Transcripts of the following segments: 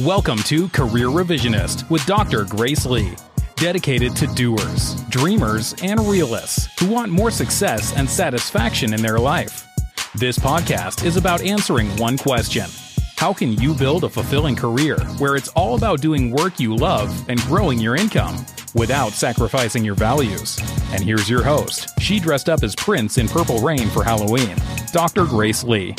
Welcome to Career Revisionist with Dr. Grace Lee, dedicated to doers, dreamers, and realists who want more success and satisfaction in their life. This podcast is about answering one question How can you build a fulfilling career where it's all about doing work you love and growing your income without sacrificing your values? And here's your host. She dressed up as Prince in Purple Rain for Halloween, Dr. Grace Lee.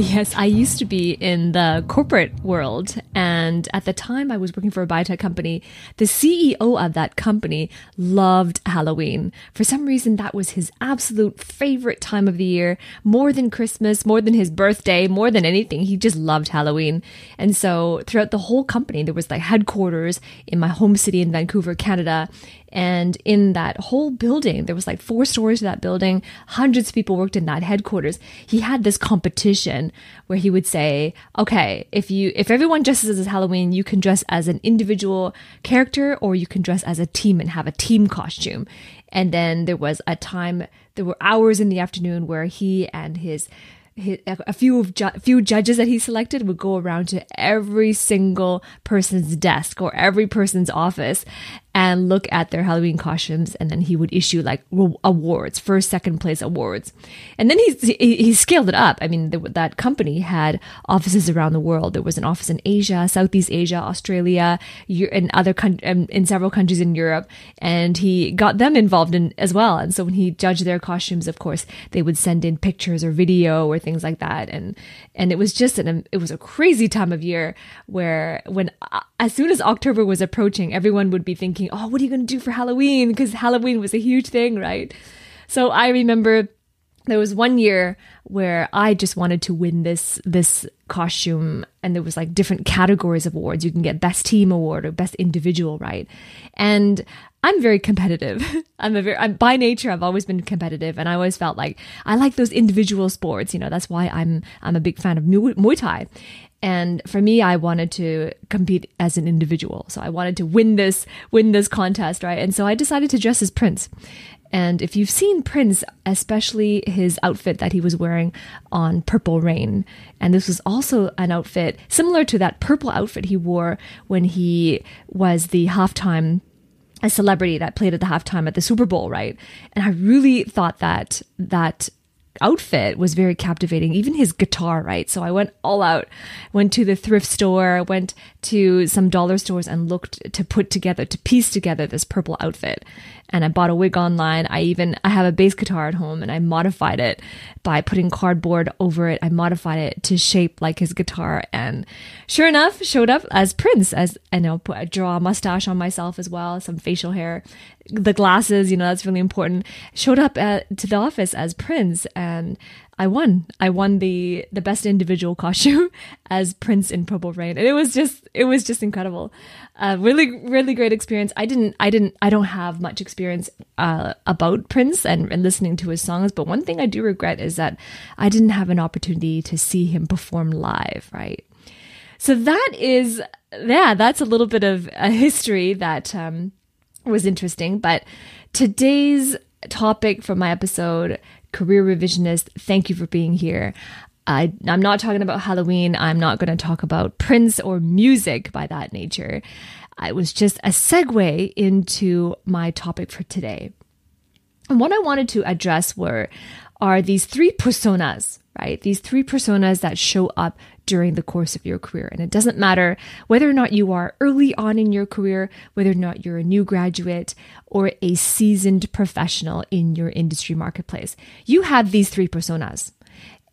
Yes, I used to be in the corporate world. And at the time I was working for a biotech company, the CEO of that company loved Halloween. For some reason, that was his absolute favorite time of the year, more than Christmas, more than his birthday, more than anything. He just loved Halloween. And so throughout the whole company, there was like headquarters in my home city in Vancouver, Canada. And in that whole building, there was like four stories to that building. Hundreds of people worked in that headquarters. He had this competition where he would say, okay, if you, if everyone dresses as Halloween, you can dress as an individual character or you can dress as a team and have a team costume. And then there was a time, there were hours in the afternoon where he and his a few ju- few judges that he selected would go around to every single person's desk or every person's office and look at their Halloween costumes, and then he would issue like awards, first, second place awards, and then he he scaled it up. I mean, the, that company had offices around the world. There was an office in Asia, Southeast Asia, Australia, and other con- in several countries in Europe, and he got them involved in as well. And so when he judged their costumes, of course, they would send in pictures or video or things like that, and and it was just an it was a crazy time of year where when uh, as soon as October was approaching, everyone would be thinking, "Oh, what are you going to do for Halloween?" Because Halloween was a huge thing, right? So I remember there was one year where I just wanted to win this this costume and there was like different categories of awards. You can get best team award or best individual, right? And I'm very competitive. I'm a very, I'm, by nature, I've always been competitive and I always felt like I like those individual sports. You know, that's why I'm, I'm a big fan of Muay Thai. And for me, I wanted to compete as an individual. So I wanted to win this, win this contest, right? And so I decided to dress as Prince. And if you've seen Prince, especially his outfit that he was wearing on Purple Rain, and this was also an outfit similar to that purple outfit he wore when he was the halftime a celebrity that played at the halftime at the Super Bowl, right? And I really thought that that outfit was very captivating, even his guitar, right? So I went all out, went to the thrift store, went to some dollar stores and looked to put together, to piece together this purple outfit and I bought a wig online. I even I have a bass guitar at home and I modified it by putting cardboard over it. I modified it to shape like his guitar and sure enough showed up as Prince as you know put, draw a mustache on myself as well, some facial hair, the glasses, you know, that's really important. Showed up at, to the office as Prince and I won. I won the the best individual costume as Prince in Purple Rain, and it was just it was just incredible. Uh, really, really great experience. I didn't, I didn't, I don't have much experience uh, about Prince and, and listening to his songs, but one thing I do regret is that I didn't have an opportunity to see him perform live. Right. So that is, yeah, that's a little bit of a history that um, was interesting. But today's topic for my episode career revisionist, thank you for being here. I, am not talking about Halloween. I'm not going to talk about Prince or music by that nature. It was just a segue into my topic for today. And what I wanted to address were are these three personas, right? These three personas that show up during the course of your career. And it doesn't matter whether or not you are early on in your career, whether or not you're a new graduate or a seasoned professional in your industry marketplace. You have these three personas.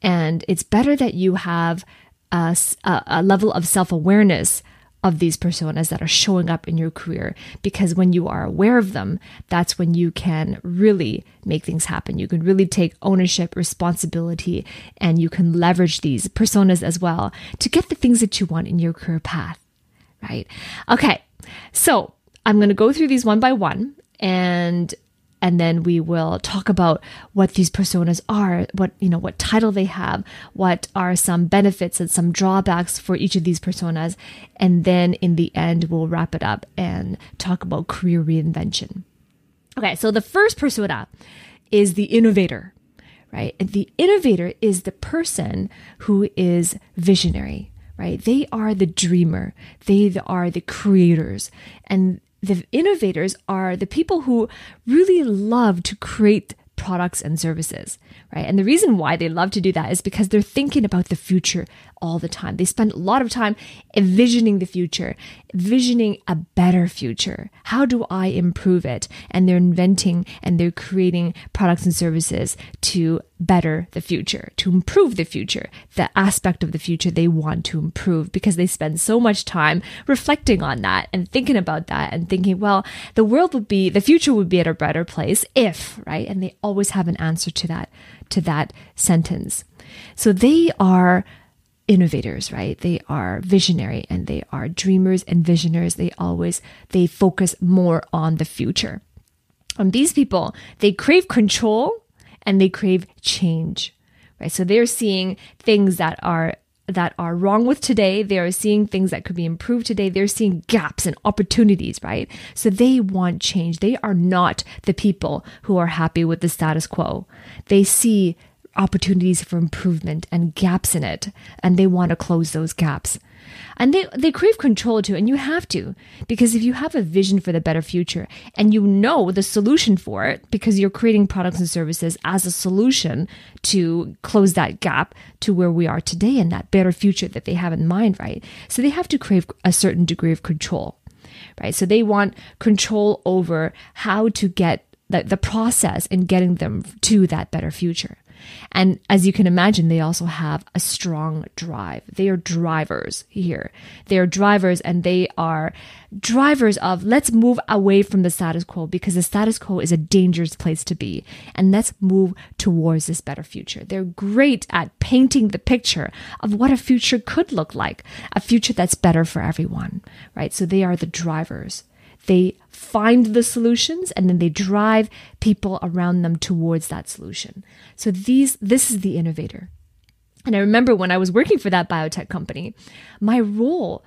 And it's better that you have a, a level of self awareness of these personas that are showing up in your career because when you are aware of them, that's when you can really make things happen. You can really take ownership, responsibility, and you can leverage these personas as well to get the things that you want in your career path, right? Okay, so I'm going to go through these one by one and and then we will talk about what these personas are what you know what title they have what are some benefits and some drawbacks for each of these personas. And then in the end we'll wrap it up and talk about career reinvention. Okay so the first persona is the innovator right? And the innovator is the person who is visionary right? They are the dreamer, they are the creators, and the innovators are the people who really love to create products and services, right? And the reason why they love to do that is because they're thinking about the future all the time. They spend a lot of time envisioning the future, visioning a better future. How do I improve it? And they're inventing and they're creating products and services to better the future, to improve the future, the aspect of the future they want to improve because they spend so much time reflecting on that and thinking about that and thinking, well, the world would be, the future would be at a better place if, right? And they always have an answer to that, to that sentence. So they are innovators, right? They are visionary and they are dreamers and visionaries. They always, they focus more on the future. And these people, they crave control and they crave change, right? So they're seeing things that are that are wrong with today. They are seeing things that could be improved today. They're seeing gaps and opportunities, right? So they want change. They are not the people who are happy with the status quo. They see opportunities for improvement and gaps in it, and they want to close those gaps. And they, they crave control too, and you have to, because if you have a vision for the better future and you know the solution for it, because you're creating products and services as a solution to close that gap to where we are today and that better future that they have in mind, right? So they have to crave a certain degree of control, right? So they want control over how to get the, the process in getting them to that better future. And as you can imagine, they also have a strong drive. They are drivers here. They are drivers and they are drivers of let's move away from the status quo because the status quo is a dangerous place to be. And let's move towards this better future. They're great at painting the picture of what a future could look like, a future that's better for everyone, right? So they are the drivers. They find the solutions and then they drive people around them towards that solution. So these this is the innovator. And I remember when I was working for that biotech company, my role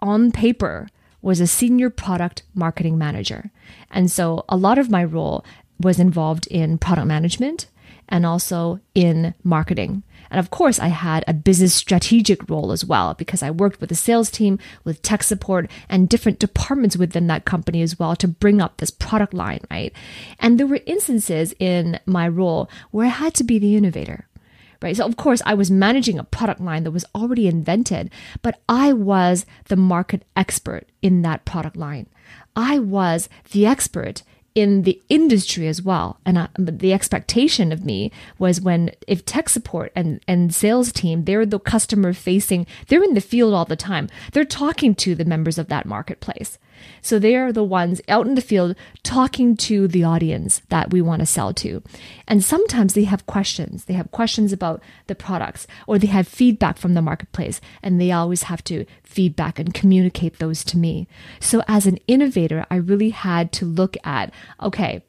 on paper was a senior product marketing manager. And so a lot of my role was involved in product management and also in marketing. And of course, I had a business strategic role as well because I worked with the sales team, with tech support, and different departments within that company as well to bring up this product line, right? And there were instances in my role where I had to be the innovator. Right. So, of course, I was managing a product line that was already invented, but I was the market expert in that product line. I was the expert in the industry as well. And I, the expectation of me was when if tech support and, and sales team, they're the customer facing, they're in the field all the time. They're talking to the members of that marketplace. So they are the ones out in the field talking to the audience that we want to sell to. And sometimes they have questions. They have questions about the products or they have feedback from the marketplace and they always have to feedback and communicate those to me. So as an innovator, I really had to look at, okay,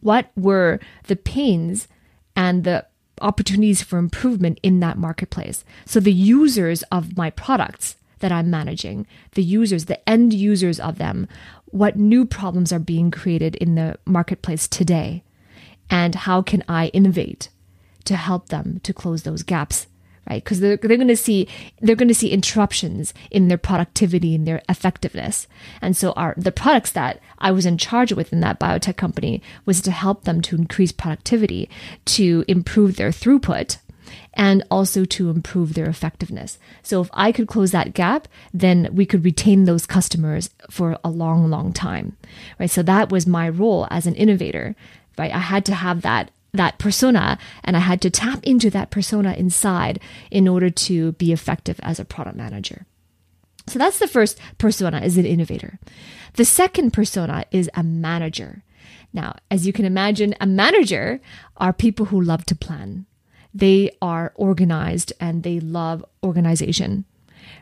what were the pains and the opportunities for improvement in that marketplace. So the users of my products that I'm managing, the users, the end users of them, what new problems are being created in the marketplace today, and how can I innovate to help them to close those gaps right? Because they're, they're going to see they're going to see interruptions in their productivity and their effectiveness. And so our the products that i was in charge with in that biotech company was to help them to increase productivity to improve their throughput and also to improve their effectiveness. So if I could close that gap, then we could retain those customers for a long, long time. Right. So that was my role as an innovator. Right. I had to have that that persona and I had to tap into that persona inside in order to be effective as a product manager. So that's the first persona is an innovator. The second persona is a manager. Now, as you can imagine, a manager are people who love to plan they are organized and they love organization,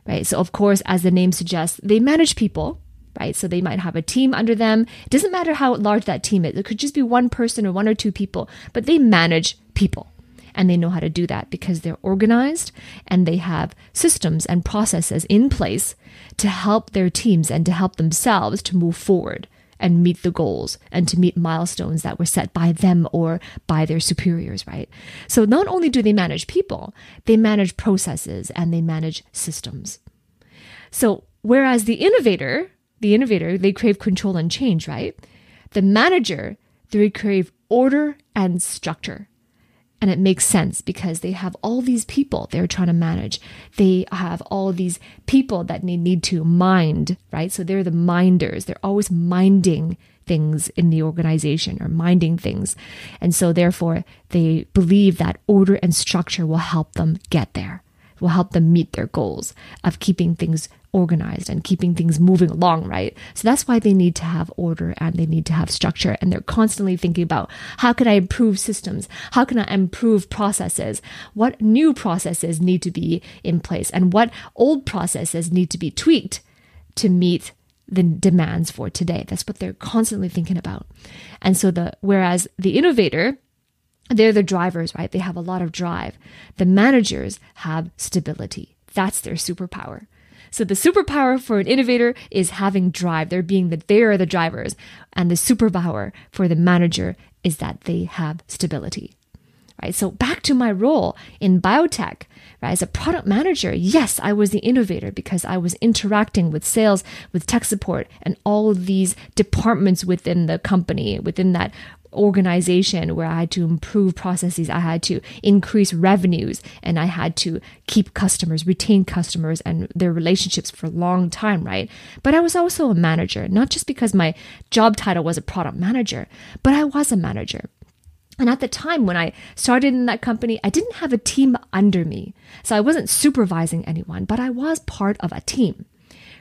right? So, of course, as the name suggests, they manage people, right? So they might have a team under them. It doesn't matter how large that team is. It could just be one person or one or two people, but they manage people. And they know how to do that because they're organized and they have systems and processes in place to help their teams and to help themselves to move forward and meet the goals and to meet milestones that were set by them or by their superiors, right? So not only do they manage people, they manage processes and they manage systems. So whereas the innovator, the innovator, they crave control and change, right? The manager, they crave order and structure. And it makes sense because they have all these people they're trying to manage. They have all these people that they need to mind, right? So they're the minders. They're always minding things in the organization or minding things. And so therefore they believe that order and structure will help them get there, will help them meet their goals of keeping things organized and keeping things moving along, right? So that's why they need to have order and they need to have structure. And they're constantly thinking about how can I improve systems? How can I improve processes? What new processes need to be in place? And what old processes need to be tweaked to meet the demands for today? That's what they're constantly thinking about. And so the, whereas the innovator, they're the drivers, right? They have a lot of drive. The managers have stability. That's their superpower. So the superpower for an innovator is having drive. They're being that they are the drivers. And the superpower for the manager is that they have stability. Right. So back to my role in biotech, right? As a product manager, yes, I was the innovator because I was interacting with sales, with tech support, and all of these departments within the company, within that organization where I had to improve processes, I had to increase revenues, and I had to keep customers, retain customers and their relationships for a long time, right? But I was also a manager, not just because my job title was a product manager, but I was a manager. And at the time when I started in that company, I didn't have a team under me. So I wasn't supervising anyone, but I was part of a team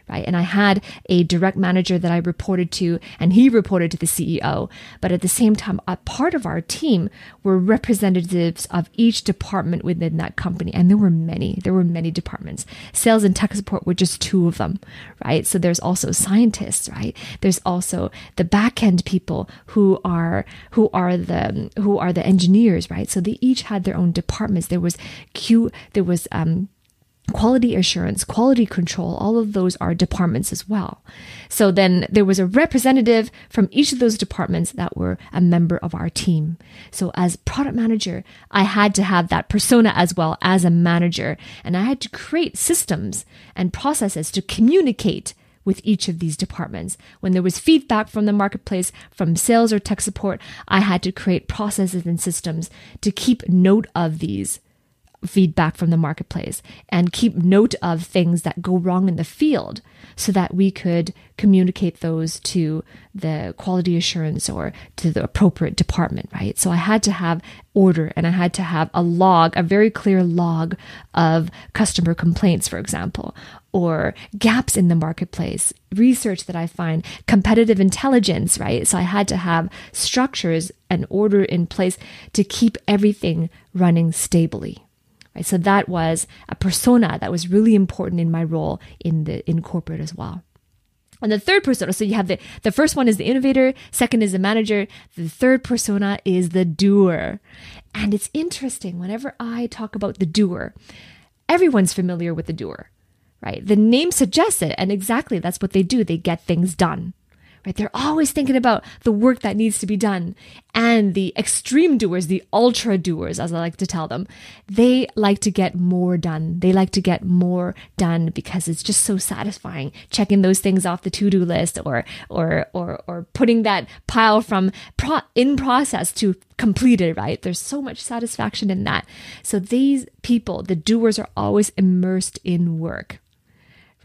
right? And I had a direct manager that I reported to, and he reported to the CEO. But at the same time, a part of our team were representatives of each department within that company. And there were many, there were many departments. Sales and tech support were just two of them, right? So there's also scientists, right? There's also the back end people who are, who are the, who are the engineers, right? So they each had their own departments. There was Q, there was, um, quality assurance, quality control, all of those are departments as well. So then there was a representative from each of those departments that were a member of our team. So as product manager, I had to have that persona as well as a manager, and I had to create systems and processes to communicate with each of these departments. When there was feedback from the marketplace, from sales or tech support, I had to create processes and systems to keep note of these feedback from the marketplace and keep note of things that go wrong in the field so that we could communicate those to the quality assurance or to the appropriate department, right? So I had to have order and I had to have a log, a very clear log of customer complaints, for example, or gaps in the marketplace, research that I find, competitive intelligence, right? So I had to have structures and order in place to keep everything running stably. Right? So that was a persona that was really important in my role in the in corporate as well. And the third persona, so you have the, the first one is the innovator, second is the manager, the third persona is the doer. And it's interesting, whenever I talk about the doer, everyone's familiar with the doer, right? The name suggests it, and exactly that's what they do. They get things done right? They're always thinking about the work that needs to be done. And the extreme doers, the ultra doers, as I like to tell them, they like to get more done. They like to get more done because it's just so satisfying checking those things off the to-do list or, or, or, or putting that pile from pro- in process to completed, right? There's so much satisfaction in that. So these people, the doers are always immersed in work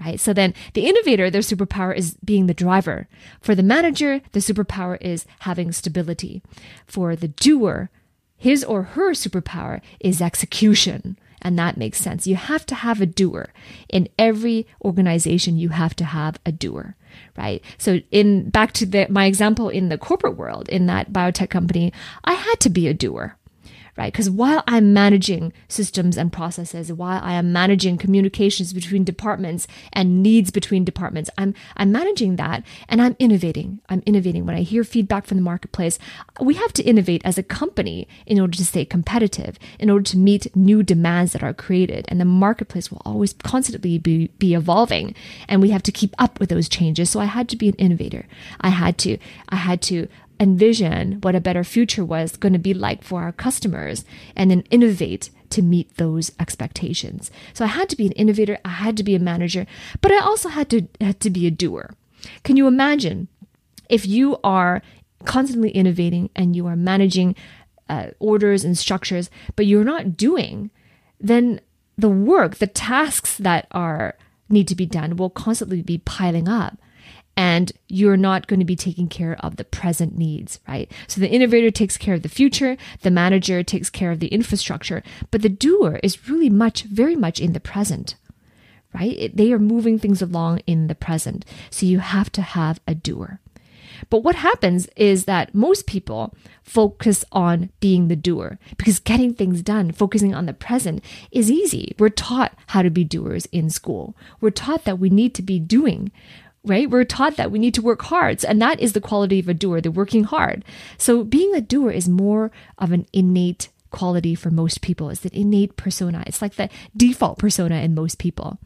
right? So then the innovator, their superpower is being the driver. For the manager, the superpower is having stability. For the doer, his or her superpower is execution. And that makes sense. You have to have a doer. In every organization, you have to have a doer, right? So in back to the, my example in the corporate world, in that biotech company, I had to be a doer right? Because while I'm managing systems and processes, while I am managing communications between departments and needs between departments, I'm I'm managing that and I'm innovating. I'm innovating. When I hear feedback from the marketplace, we have to innovate as a company in order to stay competitive, in order to meet new demands that are created. And the marketplace will always constantly be, be evolving. And we have to keep up with those changes. So I had to be an innovator. I had to, I had to envision what a better future was going to be like for our customers and then innovate to meet those expectations. So I had to be an innovator, I had to be a manager, but I also had to had to be a doer. Can you imagine if you are constantly innovating and you are managing uh, orders and structures, but you're not doing, then the work, the tasks that are need to be done will constantly be piling up and you're not going to be taking care of the present needs, right? So the innovator takes care of the future, the manager takes care of the infrastructure, but the doer is really much, very much in the present, right? It, they are moving things along in the present. So you have to have a doer. But what happens is that most people focus on being the doer because getting things done, focusing on the present is easy. We're taught how to be doers in school. We're taught that we need to be doing right? We're taught that we need to work hard. And that is the quality of a doer, the working hard. So being a doer is more of an innate quality for most people. It's an innate persona. It's like the default persona in most people.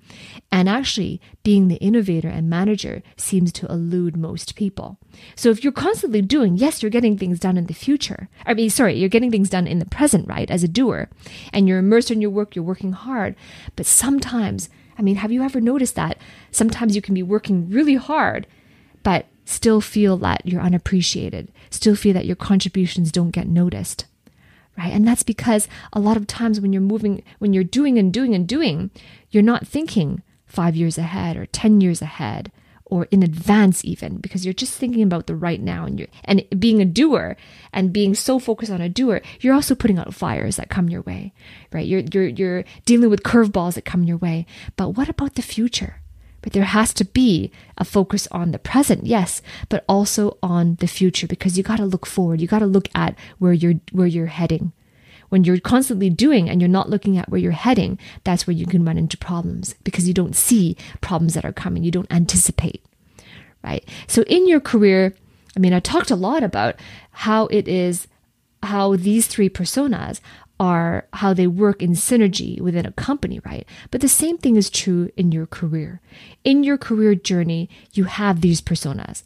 And actually, being the innovator and manager seems to elude most people. So if you're constantly doing, yes, you're getting things done in the future. I mean, sorry, you're getting things done in the present, right? As a doer. And you're immersed in your work, you're working hard. But sometimes I mean, have you ever noticed that? Sometimes you can be working really hard, but still feel that you're unappreciated, still feel that your contributions don't get noticed. Right? And that's because a lot of times when you're moving, when you're doing and doing and doing, you're not thinking five years ahead or 10 years ahead or in advance even because you're just thinking about the right now and you and being a doer and being so focused on a doer you're also putting out fires that come your way right? You're you're you're dealing with curveballs that come your way. But what about the future? But there has to be a focus on the present yes but also on the future because you got to look forward. You got to look at where you're where you're heading when you're constantly doing and you're not looking at where you're heading, that's where you can run into problems because you don't see problems that are coming. You don't anticipate, right? So in your career, I mean, I talked a lot about how it is, how these three personas are how they work in synergy within a company, right? But the same thing is true in your career. In your career journey, you have these personas.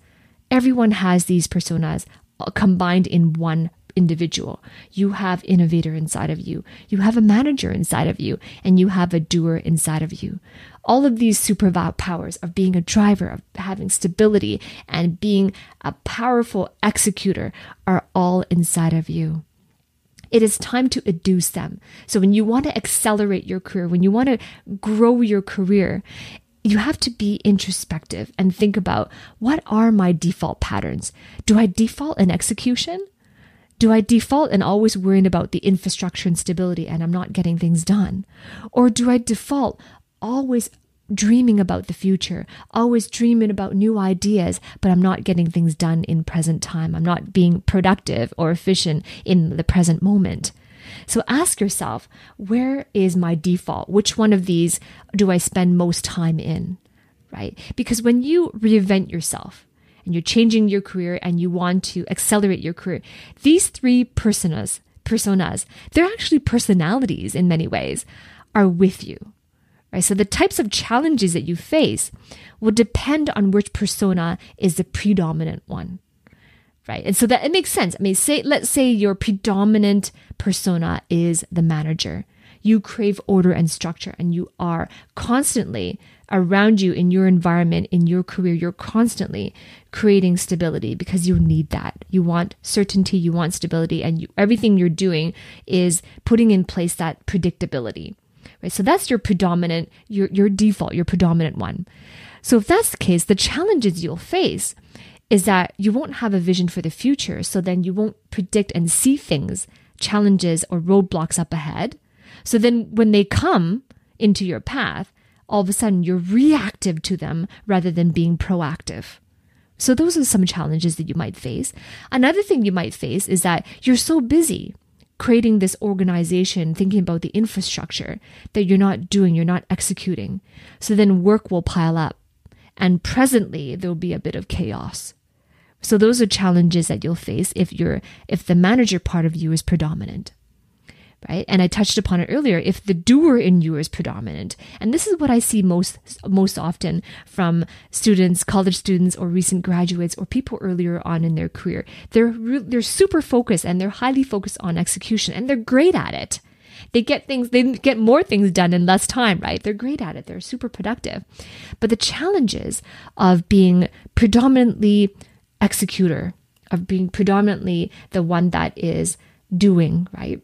Everyone has these personas uh, combined in one individual. You have innovator inside of you. You have a manager inside of you and you have a doer inside of you. All of these superpowers of being a driver, of having stability and being a powerful executor are all inside of you. It is time to educe them. So when you want to accelerate your career, when you want to grow your career, you have to be introspective and think about what are my default patterns? Do I default in execution? Do I default and always worrying about the infrastructure and stability and I'm not getting things done? Or do I default always dreaming about the future, always dreaming about new ideas, but I'm not getting things done in present time? I'm not being productive or efficient in the present moment. So ask yourself, where is my default? Which one of these do I spend most time in? Right? Because when you reinvent yourself, and you're changing your career and you want to accelerate your career. These three personas, personas, they're actually personalities in many ways, are with you. Right? So the types of challenges that you face will depend on which persona is the predominant one. Right. And so that it makes sense. I mean, say, let's say your predominant persona is the manager. You crave order and structure and you are constantly around you in your environment, in your career, you're constantly creating stability because you need that. You want certainty, you want stability, and you, everything you're doing is putting in place that predictability. Right? So that's your predominant, your, your default, your predominant one. So if that's the case, the challenges you'll face is that you won't have a vision for the future. So then you won't predict and see things, challenges, or roadblocks up ahead. So then when they come into your path, all of a sudden you're reactive to them rather than being proactive. So those are some challenges that you might face. Another thing you might face is that you're so busy creating this organization, thinking about the infrastructure that you're not doing, you're not executing. So then work will pile up. And presently, there'll be a bit of chaos. So those are challenges that you'll face if you're if the manager part of you is predominant right? And I touched upon it earlier. If the doer in you is predominant, and this is what I see most most often from students, college students, or recent graduates, or people earlier on in their career, they're they're super focused and they're highly focused on execution, and they're great at it. They get things, they get more things done in less time, right? They're great at it. They're super productive. But the challenges of being predominantly executor, of being predominantly the one that is doing, right?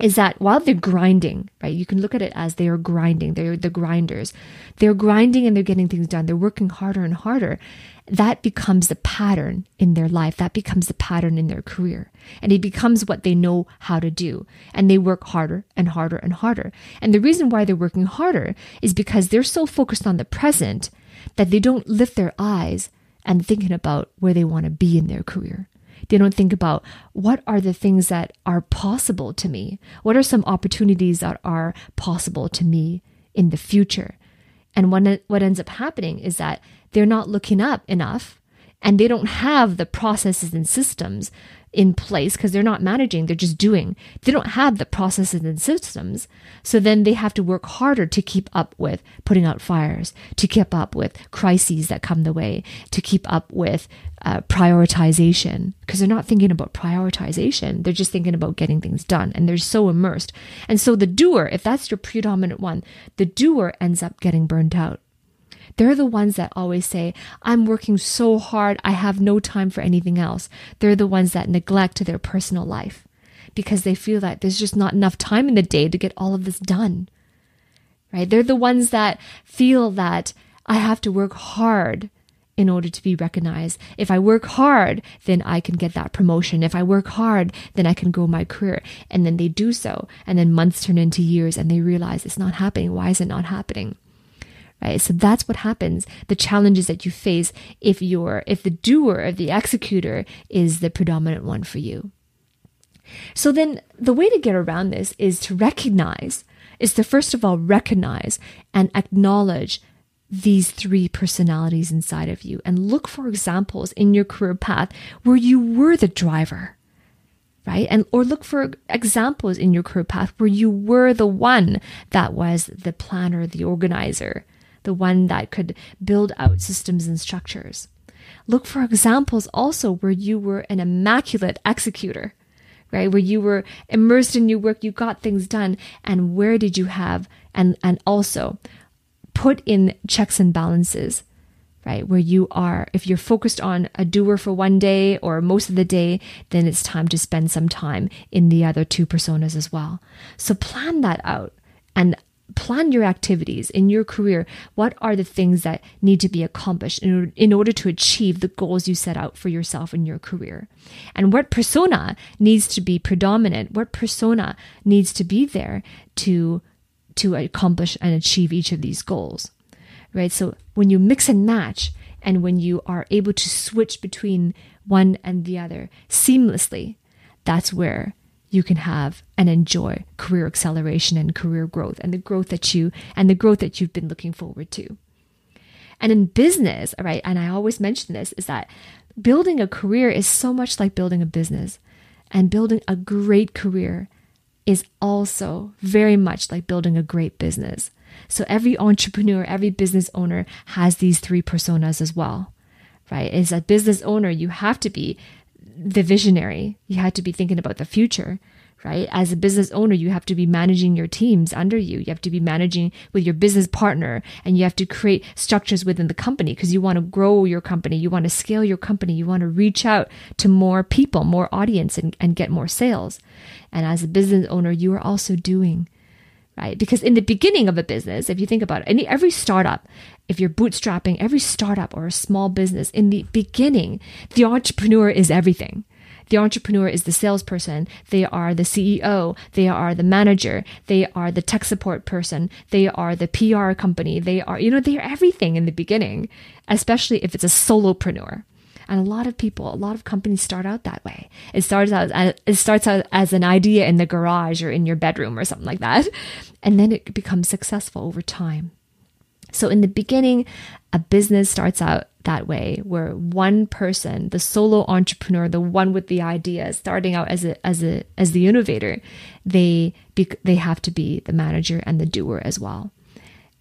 Is that while they're grinding, right? You can look at it as they are grinding. They're the grinders. They're grinding and they're getting things done. They're working harder and harder. That becomes the pattern in their life. That becomes the pattern in their career. And it becomes what they know how to do. And they work harder and harder and harder. And the reason why they're working harder is because they're so focused on the present that they don't lift their eyes and thinking about where they want to be in their career. They don't think about what are the things that are possible to me? What are some opportunities that are possible to me in the future? And what, what ends up happening is that they're not looking up enough and they don't have the processes and systems in place because they're not managing, they're just doing. They don't have the processes and systems. So then they have to work harder to keep up with putting out fires, to keep up with crises that come the way, to keep up with uh, prioritization because they're not thinking about prioritization. They're just thinking about getting things done and they're so immersed. And so the doer, if that's your predominant one, the doer ends up getting burnt out they're the ones that always say, I'm working so hard, I have no time for anything else. They're the ones that neglect their personal life because they feel that there's just not enough time in the day to get all of this done. Right? They're the ones that feel that I have to work hard in order to be recognized. If I work hard, then I can get that promotion. If I work hard, then I can grow my career. And then they do so. And then months turn into years and they realize it's not happening. Why is it not happening? Right? So that's what happens. The challenges that you face if you're, if the doer, if the executor is the predominant one for you. So then the way to get around this is to recognize, is to first of all recognize and acknowledge these three personalities inside of you and look for examples in your career path where you were the driver right and or look for examples in your career path where you were the one that was the planner the organizer the one that could build out systems and structures. Look for examples also where you were an immaculate executor, right? Where you were immersed in your work, you got things done, and where did you have, and, and also put in checks and balances, right? Where you are, if you're focused on a doer for one day or most of the day, then it's time to spend some time in the other two personas as well. So plan that out and plan your activities in your career. What are the things that need to be accomplished in, in order to achieve the goals you set out for yourself in your career? And what persona needs to be predominant? What persona needs to be there to, to accomplish and achieve each of these goals? Right? So when you mix and match, and when you are able to switch between one and the other seamlessly, that's where you can have and enjoy career acceleration and career growth and the growth that you and the growth that you've been looking forward to. And in business, right, and I always mention this is that building a career is so much like building a business. And building a great career is also very much like building a great business. So every entrepreneur, every business owner has these three personas as well, right? As a business owner, you have to be the visionary. You had to be thinking about the future, right? As a business owner, you have to be managing your teams under you. You have to be managing with your business partner and you have to create structures within the company because you want to grow your company. You want to scale your company. You want to reach out to more people, more audience and, and get more sales. And as a business owner, you are also doing right? Because in the beginning of a business, if you think about it, any every startup, if you're bootstrapping every startup or a small business, in the beginning, the entrepreneur is everything. The entrepreneur is the salesperson. They are the CEO. They are the manager. They are the tech support person. They are the PR company. They are, you know, they are everything in the beginning, especially if it's a solopreneur. And a lot of people, a lot of companies start out that way. It starts out as, it starts out as an idea in the garage or in your bedroom or something like that. And then it becomes successful over time. So in the beginning, a business starts out that way where one person, the solo entrepreneur, the one with the idea, starting out as a as a as the innovator, they be, they have to be the manager and the doer as well.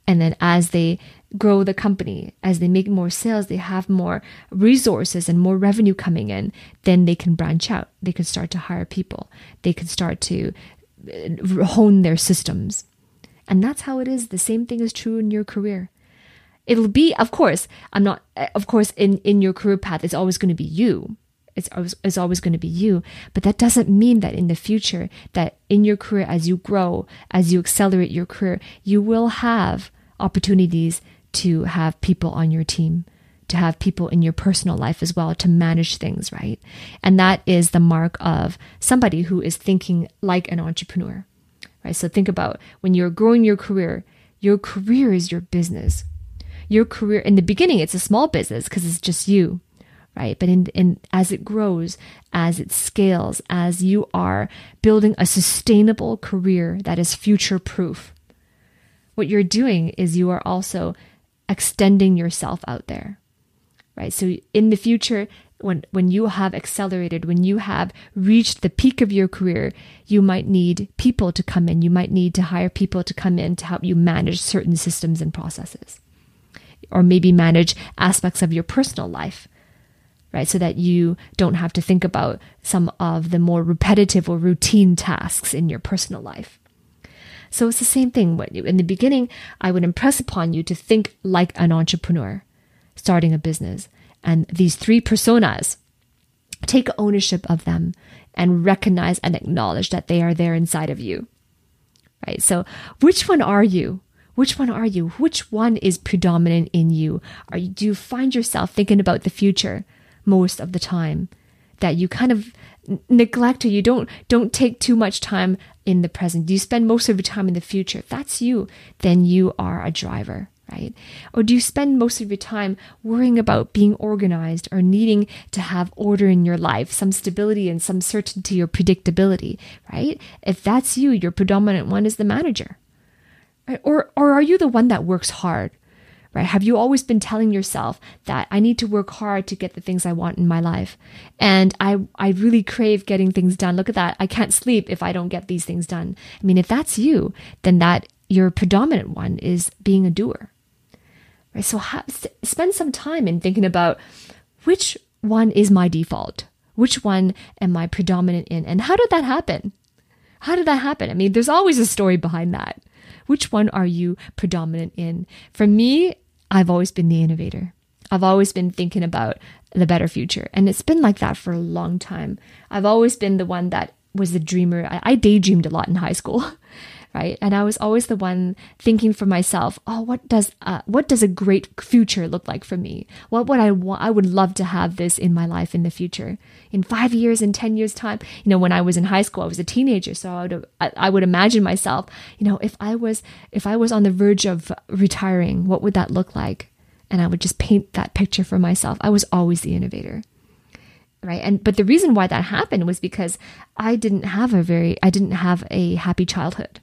And then as they grow the company, as they make more sales, they have more resources and more revenue coming in, then they can branch out. They can start to hire people. They can start to uh, hone their systems. And that's how it is. The same thing is true in your career. It'll be, of course, I'm not, of course, in, in your career path, it's always going to be you. It's always, it's always going to be you. But that doesn't mean that in the future, that in your career, as you grow, as you accelerate your career, you will have opportunities to have people on your team, to have people in your personal life as well, to manage things, right? And that is the mark of somebody who is thinking like an entrepreneur, right? So think about when you're growing your career, your career is your business. Your career, in the beginning, it's a small business because it's just you, right? But in, in as it grows, as it scales, as you are building a sustainable career that is future proof, what you're doing is you are also extending yourself out there. Right? So in the future, when when you have accelerated, when you have reached the peak of your career, you might need people to come in. You might need to hire people to come in to help you manage certain systems and processes. Or maybe manage aspects of your personal life. Right? So that you don't have to think about some of the more repetitive or routine tasks in your personal life. So it's the same thing. In the beginning, I would impress upon you to think like an entrepreneur starting a business. And these three personas, take ownership of them and recognize and acknowledge that they are there inside of you. Right? So, which one are you? Which one are you? Which one is predominant in you? Are you, do you find yourself thinking about the future most of the time? That you kind of neglect or you don't don't take too much time in the present. You spend most of your time in the future. If that's you, then you are a driver, right? Or do you spend most of your time worrying about being organized or needing to have order in your life, some stability and some certainty or predictability, right? If that's you, your predominant one is the manager. Right? Or or are you the one that works hard? Right? Have you always been telling yourself that I need to work hard to get the things I want in my life? And I, I really crave getting things done. Look at that. I can't sleep if I don't get these things done. I mean, if that's you, then that your predominant one is being a doer, right? So ha- spend some time in thinking about which one is my default? Which one am I predominant in? And how did that happen? How did that happen? I mean, there's always a story behind that. Which one are you predominant in? For me, I've always been the innovator. I've always been thinking about the better future. And it's been like that for a long time. I've always been the one that was the dreamer. I, I daydreamed a lot in high school. right? And I was always the one thinking for myself, oh, what does uh, what does a great future look like for me? What would I want? I would love to have this in my life in the future, in five years, in ten years time. You know, when I was in high school, I was a teenager, so I would I would imagine myself, you know, if I was if I was on the verge of retiring, what would that look like? And I would just paint that picture for myself. I was always the innovator right and but the reason why that happened was because i didn't have a very i didn't have a happy childhood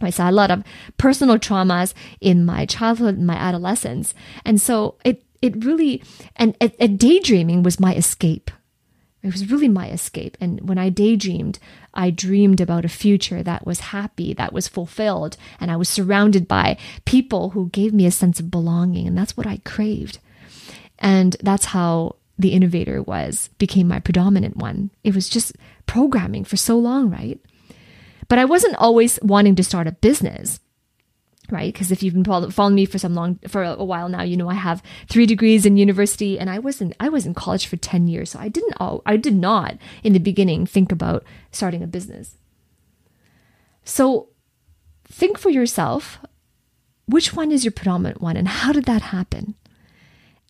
I saw a lot of personal traumas in my childhood and my adolescence. And so it, it really, and, and daydreaming was my escape. It was really my escape. And when I daydreamed, I dreamed about a future that was happy, that was fulfilled, and I was surrounded by people who gave me a sense of belonging. And that's what I craved. And that's how the innovator was, became my predominant one. It was just programming for so long, right? But I wasn't always wanting to start a business right? Because if you've been following me for some long for a while now, you know I have three degrees in university, and I was in I was in college for ten years, so I didn't all I did not in the beginning think about starting a business. So think for yourself, which one is your predominant one, and how did that happen?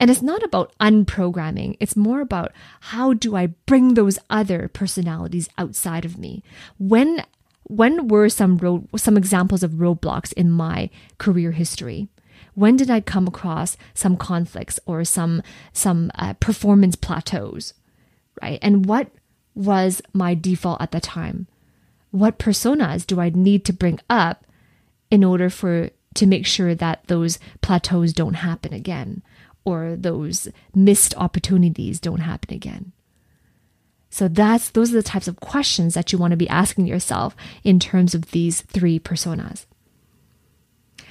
And it's not about unprogramming. It's more about how do I bring those other personalities outside of me? When when were some some examples of roadblocks in my career history? When did I come across some conflicts or some some uh, performance plateaus, right? And what was my default at the time? What personas do I need to bring up in order for to make sure that those plateaus don't happen again or those missed opportunities don't happen again? So that's those are the types of questions that you want to be asking yourself in terms of these three personas.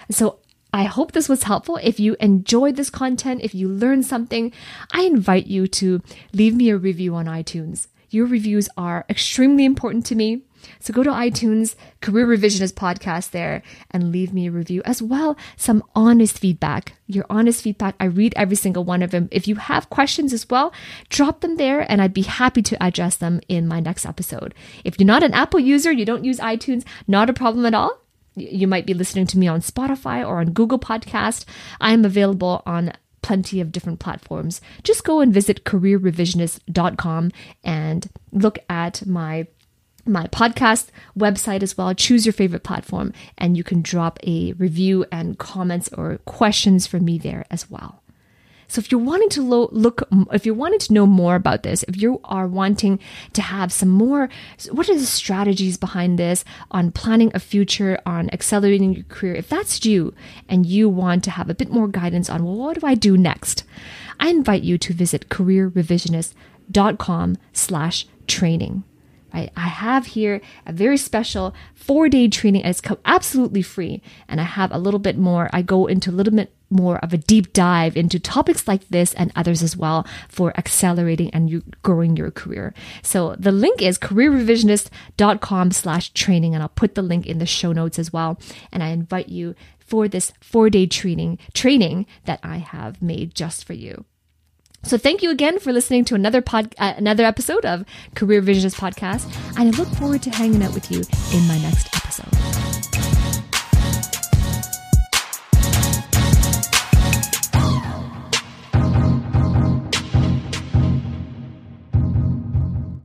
So I hope this was helpful. If you enjoyed this content, if you learned something, I invite you to leave me a review on iTunes. Your reviews are extremely important to me. So go to iTunes, Career Revisionist podcast there, and leave me a review as well. Some honest feedback. Your honest feedback, I read every single one of them. If you have questions as well, drop them there and I'd be happy to address them in my next episode. If you're not an Apple user, you don't use iTunes, not a problem at all. You might be listening to me on Spotify or on Google Podcast. I am available on plenty of different platforms. Just go and visit careerrevisionist.com and look at my my podcast website as well. Choose your favorite platform and you can drop a review and comments or questions for me there as well. So if you're wanting to lo- look, if you're wanting to know more about this, if you are wanting to have some more, what are the strategies behind this on planning a future, on accelerating your career? If that's you and you want to have a bit more guidance on, well, what do I do next? I invite you to visit careerrevisionist.com slash training. I, I have here a very special four day training. It's absolutely free. And I have a little bit more. I go into a little bit more of a deep dive into topics like this and others as well for accelerating and you growing your career. So the link is careerrevisionist.com slash training. And I'll put the link in the show notes as well. And I invite you for this four day training, training that I have made just for you. So thank you again for listening to another pod, uh, another episode of Career Revisionist podcast, and I look forward to hanging out with you in my next episode.